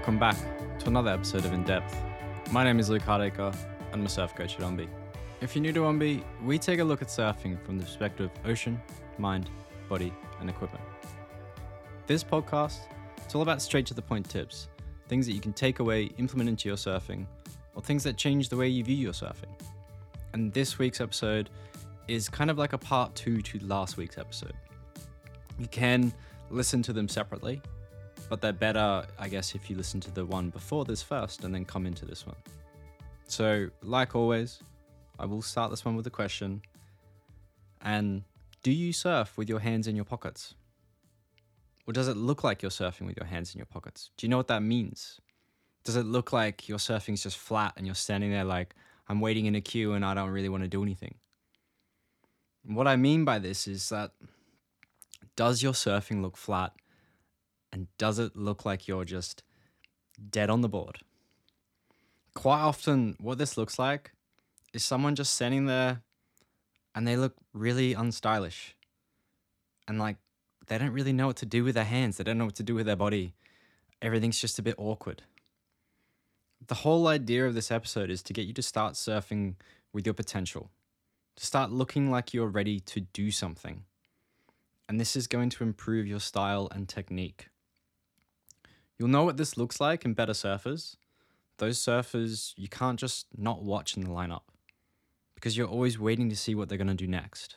welcome back to another episode of In Depth. My name is Luke Hardacre, and I'm a surf coach at Ombe. If you're new to Ombe, we take a look at surfing from the perspective of ocean, mind, body, and equipment. This podcast, it's all about straight to the point tips, things that you can take away, implement into your surfing, or things that change the way you view your surfing. And this week's episode is kind of like a part two to last week's episode. You can listen to them separately, but they're better, I guess, if you listen to the one before this first and then come into this one. So, like always, I will start this one with a question. And do you surf with your hands in your pockets? Or does it look like you're surfing with your hands in your pockets? Do you know what that means? Does it look like your surfing's just flat and you're standing there like, I'm waiting in a queue and I don't really want to do anything? what I mean by this is that does your surfing look flat and does it look like you're just dead on the board? Quite often, what this looks like is someone just standing there and they look really unstylish and like they don't really know what to do with their hands, they don't know what to do with their body. Everything's just a bit awkward. The whole idea of this episode is to get you to start surfing with your potential, to start looking like you're ready to do something. And this is going to improve your style and technique. You'll know what this looks like in better surfers. Those surfers you can't just not watch in the lineup because you're always waiting to see what they're going to do next.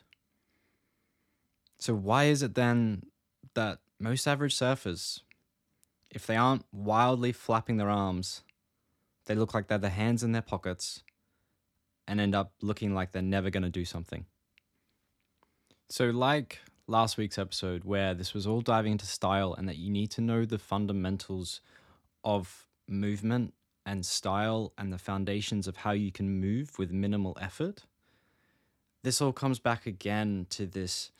So, why is it then that most average surfers, if they aren't wildly flapping their arms, they look like they're the hands in their pockets and end up looking like they're never going to do something? So, like last week's episode, where this was all diving into style and that you need to know the fundamentals of movement and style and the foundations of how you can move with minimal effort. This all comes back again to this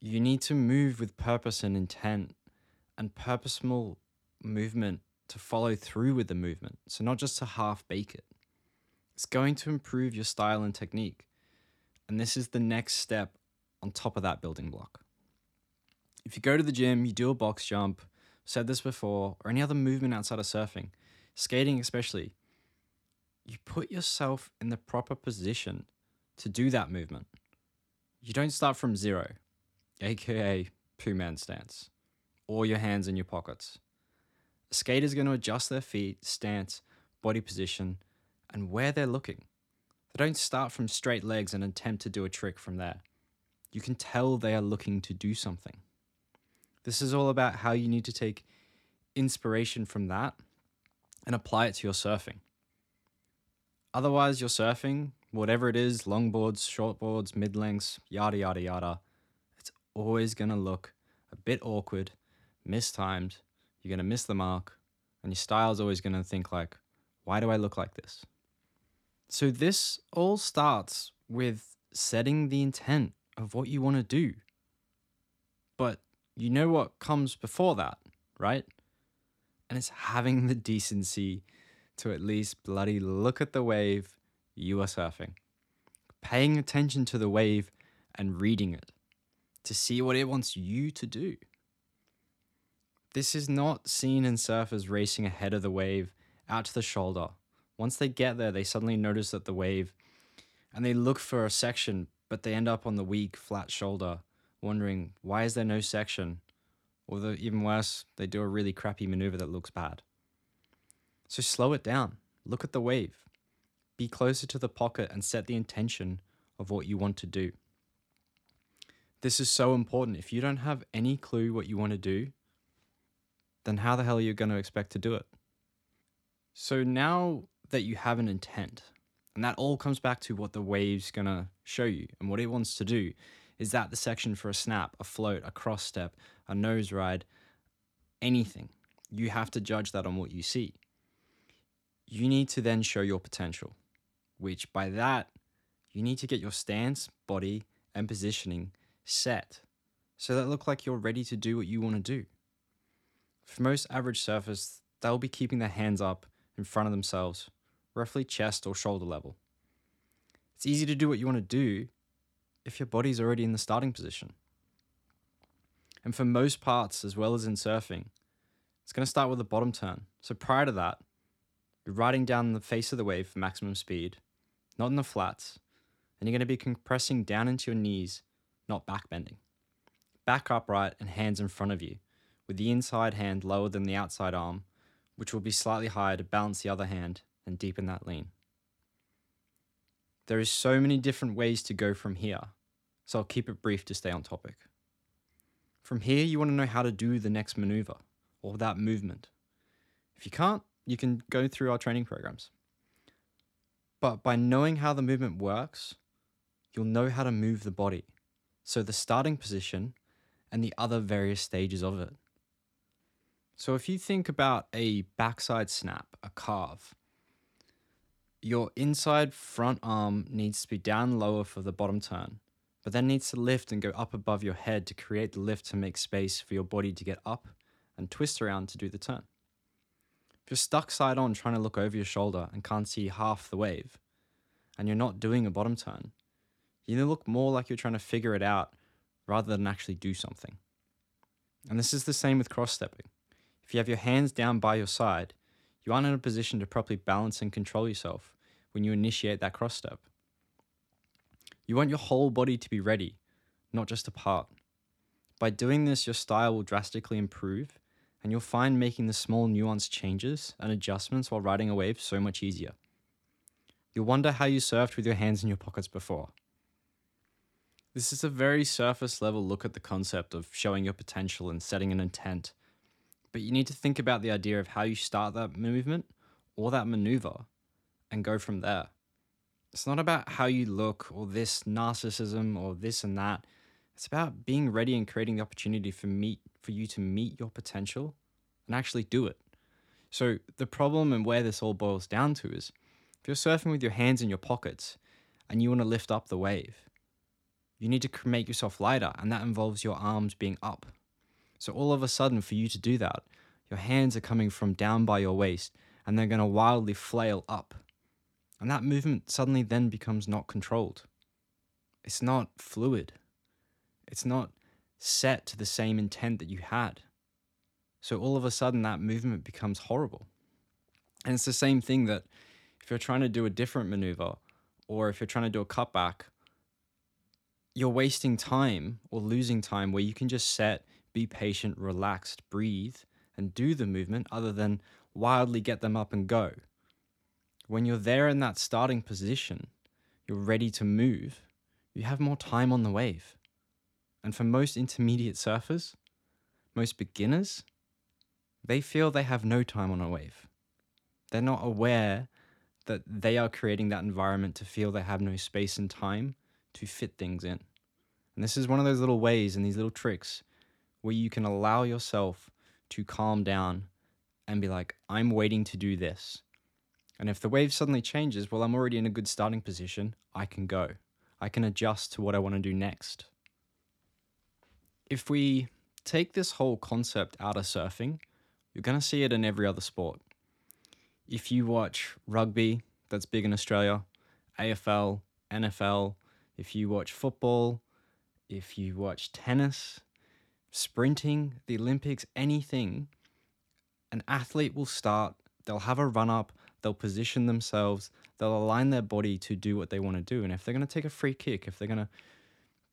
you need to move with purpose and intent and purposeful movement to follow through with the movement. So, not just to half bake it. It's going to improve your style and technique. And this is the next step on top of that building block. If you go to the gym, you do a box jump, said this before, or any other movement outside of surfing, skating especially, you put yourself in the proper position to do that movement. You don't start from zero, aka poo man stance, or your hands in your pockets. A skater is going to adjust their feet, stance, body position, and where they're looking. They don't start from straight legs and attempt to do a trick from there. You can tell they are looking to do something. This is all about how you need to take inspiration from that and apply it to your surfing. Otherwise, your surfing, whatever it is longboards, shortboards, mid lengths, yada, yada, yada it's always going to look a bit awkward, mistimed. You're going to miss the mark, and your style is always going to think, like, why do I look like this? So, this all starts with setting the intent of what you want to do. But you know what comes before that, right? And it's having the decency to at least bloody look at the wave you are surfing, paying attention to the wave and reading it to see what it wants you to do. This is not seen in surfers racing ahead of the wave out to the shoulder. Once they get there, they suddenly notice that the wave and they look for a section but they end up on the weak, flat shoulder, wondering why is there no section? Or the, even worse, they do a really crappy maneuver that looks bad. So slow it down. Look at the wave. Be closer to the pocket and set the intention of what you want to do. This is so important. If you don't have any clue what you want to do, then how the hell are you going to expect to do it? So now that you have an intent, and that all comes back to what the wave's gonna show you. And what it wants to do is that the section for a snap, a float, a cross step, a nose ride, anything. You have to judge that on what you see. You need to then show your potential, which by that, you need to get your stance, body, and positioning set so that look like you're ready to do what you want to do. For most average surfers, they'll be keeping their hands up in front of themselves roughly chest or shoulder level. It's easy to do what you want to do if your body's already in the starting position. And for most parts, as well as in surfing, It's going to start with a bottom turn. So prior to that, you're riding down the face of the wave for maximum speed, not in the flats, and you're going to be compressing down into your knees, not back bending. Back upright and hands in front of you, with the inside hand lower than the outside arm, which will be slightly higher to balance the other hand and deepen that lean. There is so many different ways to go from here, so I'll keep it brief to stay on topic. From here, you want to know how to do the next maneuver or that movement. If you can't, you can go through our training programs. But by knowing how the movement works, you'll know how to move the body. So the starting position and the other various stages of it. So if you think about a backside snap, a carve, your inside front arm needs to be down lower for the bottom turn, but then needs to lift and go up above your head to create the lift to make space for your body to get up and twist around to do the turn. If you're stuck side on trying to look over your shoulder and can't see half the wave, and you're not doing a bottom turn, you look more like you're trying to figure it out rather than actually do something. And this is the same with cross stepping. If you have your hands down by your side, you aren't in a position to properly balance and control yourself when you initiate that cross step. You want your whole body to be ready, not just a part. By doing this, your style will drastically improve, and you'll find making the small nuanced changes and adjustments while riding a wave so much easier. You'll wonder how you surfed with your hands in your pockets before. This is a very surface level look at the concept of showing your potential and setting an intent. But you need to think about the idea of how you start that movement or that maneuver and go from there. It's not about how you look or this narcissism or this and that. It's about being ready and creating the opportunity for meet for you to meet your potential and actually do it. So the problem and where this all boils down to is if you're surfing with your hands in your pockets and you want to lift up the wave, you need to make yourself lighter, and that involves your arms being up. So, all of a sudden, for you to do that, your hands are coming from down by your waist and they're going to wildly flail up. And that movement suddenly then becomes not controlled. It's not fluid. It's not set to the same intent that you had. So all of a sudden, that movement becomes horrible. And it's the same thing that if you're trying to do a different maneuver or if you're trying to do a cutback you're wasting time or losing time where you can just set, be patient, relaxed, breathe, and do the movement other than wildly get them up and go. When you're there in that starting position, you're ready to move, you have more time on the wave. And for most intermediate surfers, most beginners, they feel they have no time on a wave. They're not aware that they are creating that environment to feel they have no space and time to fit things in. And this is one of those little ways and these little tricks where you can allow yourself to calm down and be like, I'm waiting to do this. And if the wave suddenly changes, well, I'm already in a good starting position. I can go. I can adjust to what I want to do next. If we take this whole concept out of surfing, you're going to see it in every other sport. If you watch rugby, that's big in Australia, AFL, NFL, if you watch football, if you watch tennis, sprinting, the Olympics, anything, an athlete will start, they'll have a run up, they'll position themselves, they'll align their body to do what they want to do. And if they're going to take a free kick, if they're going to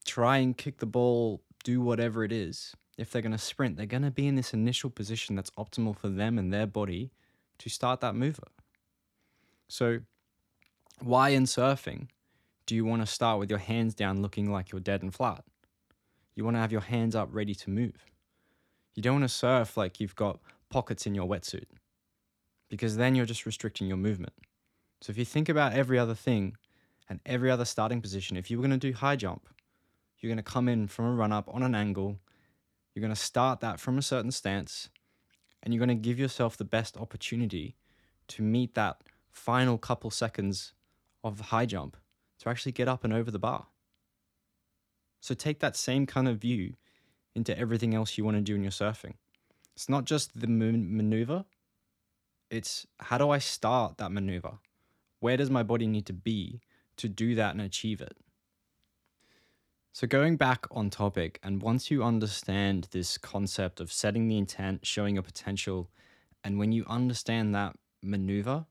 try and kick the ball, do whatever it is, if they're going to sprint, they're going to be in this initial position that's optimal for them and their body to start that mover. So, why in surfing? do you want to start with your hands down looking like you're dead and flat? You want to have your hands up ready to move. You don't want to surf like you've got pockets in your wetsuit because then you're just restricting your movement. So if you think about every other thing and every other starting position, if you were going to do high jump, you're going to come in from a run up on an angle, you're going to start that from a certain stance, and you're going to give yourself the best opportunity to meet that final couple seconds of high jump to actually get up and over the bar. So take that same kind of view into everything else you want to do in your surfing. It's not just the maneuver, it's how do I start that maneuver? Where does my body need to be to do that and achieve it? So, going back on topic, and once you understand this concept of setting the intent, showing your potential, and when you understand that maneuver,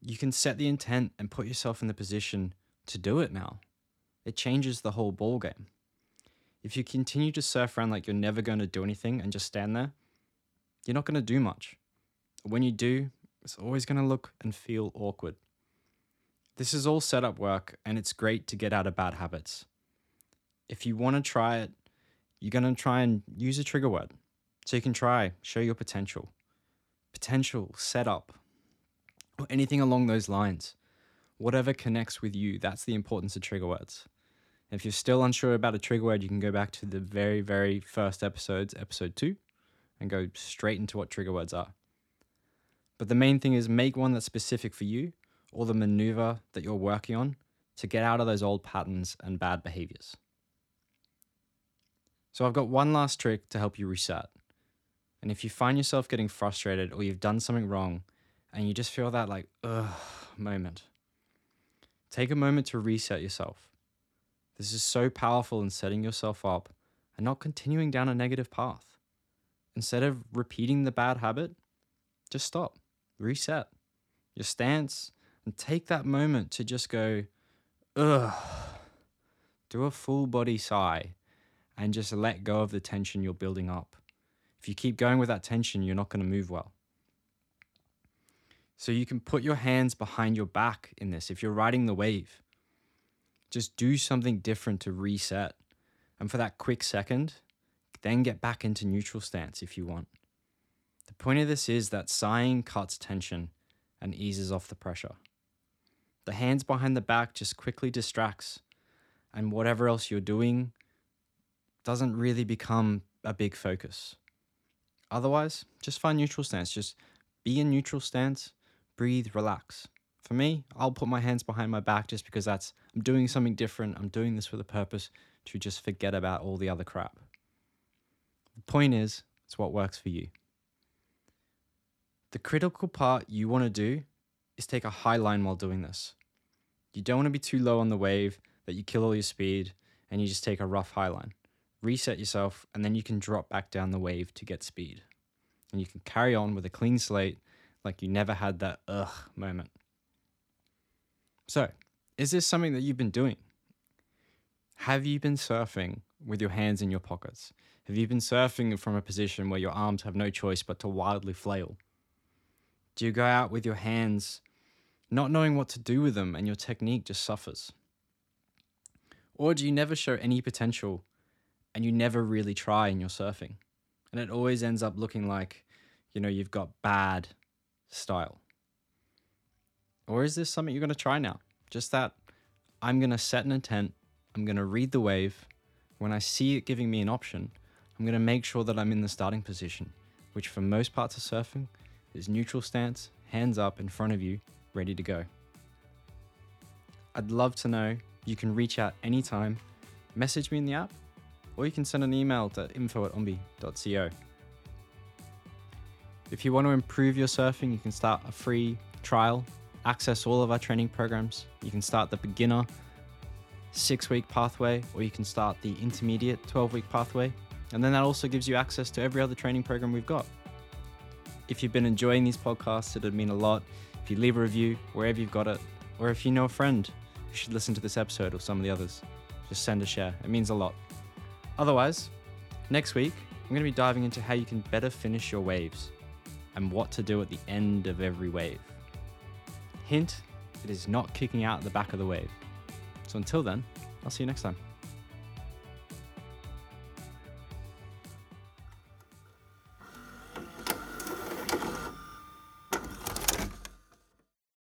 you can set the intent and put yourself in the position to do it now. It changes the whole ball game. If you continue to surf around like you're never going to do anything and just stand there, you're not going to do much. When you do, it's always going to look and feel awkward. This is all setup work, and it's great to get out of bad habits if you want to try it, you're going to try and use a trigger word. So you can try, show your potential, potential, setup, or anything along those lines. Whatever connects with you, that's the importance of trigger words. if you're still unsure about a trigger word, you can go back to the very, very first episodes, episode two, and go straight into what trigger words are. But the main thing is make one that's specific for you or the maneuver that you're working on to get out of those old patterns and bad behaviors. So I've got one last trick to help you reset. And if you find yourself getting frustrated or you've done something wrong and you just feel that like, ugh moment, take a moment to reset yourself. This is so powerful in setting yourself up and not continuing down a negative path. Instead of repeating the bad habit, just stop, reset your stance, and take that moment to just go, ugh, do a full body sigh and just let go of the tension you're building up. If you keep going with that tension, you're not going to move well. So you can put your hands behind your back in this. If you're riding the wave, just do something different to reset. And for that quick second, then get back into neutral stance if you want. The point of this is that sighing cuts tension and eases off the pressure. The hands behind the back just quickly distracts, and whatever else you're doing doesn't really become a big focus. Otherwise, just find neutral stance. Just be in neutral stance, breathe, relax. For me, I'll put my hands behind my back just because that's I'm doing something different. I'm doing this with a purpose to just forget about all the other crap. The point is, it's what works for you. The critical part you want to do is take a high line while doing this. You don't want to be too low on the wave that you kill all your speed and you just take a rough high line reset yourself, and then you can drop back down the wave to get speed. And you can carry on with a clean slate like you never had that ugh moment. So, is this something that you've been doing? Have you been surfing with your hands in your pockets? Have you been surfing from a position where your arms have no choice but to wildly flail? Do you go out with your hands not knowing what to do with them and your technique just suffers? Or do you never show any potential and you never really try in your surfing. And it always ends up looking like, you know, you've got bad style. Or is this something you're going to try now? Just that I'm going to set an intent, I'm going to read the wave. When I see it giving me an option, I'm going to make sure that I'm in the starting position, which for most parts of surfing is neutral stance, hands up in front of you, ready to go. I'd love to know. You can reach out anytime, message me in the app, or you can send an email to info at ombe.co. If you want to improve your surfing, you can start a free trial, access all of our training programs. You can start the beginner six week pathway, or you can start the intermediate 12 week pathway. And then that also gives you access to every other training program we've got. If you've been enjoying these podcasts, it would mean a lot if you leave a review wherever you've got it, or if you know a friend who should listen to this episode or some of the others, just send a share. It means a lot. Otherwise, next week, I'm going to be diving into how you can better finish your waves and what to do at the end of every wave. Hint, it is not kicking out at the back of the wave. So until then, I'll see you next time.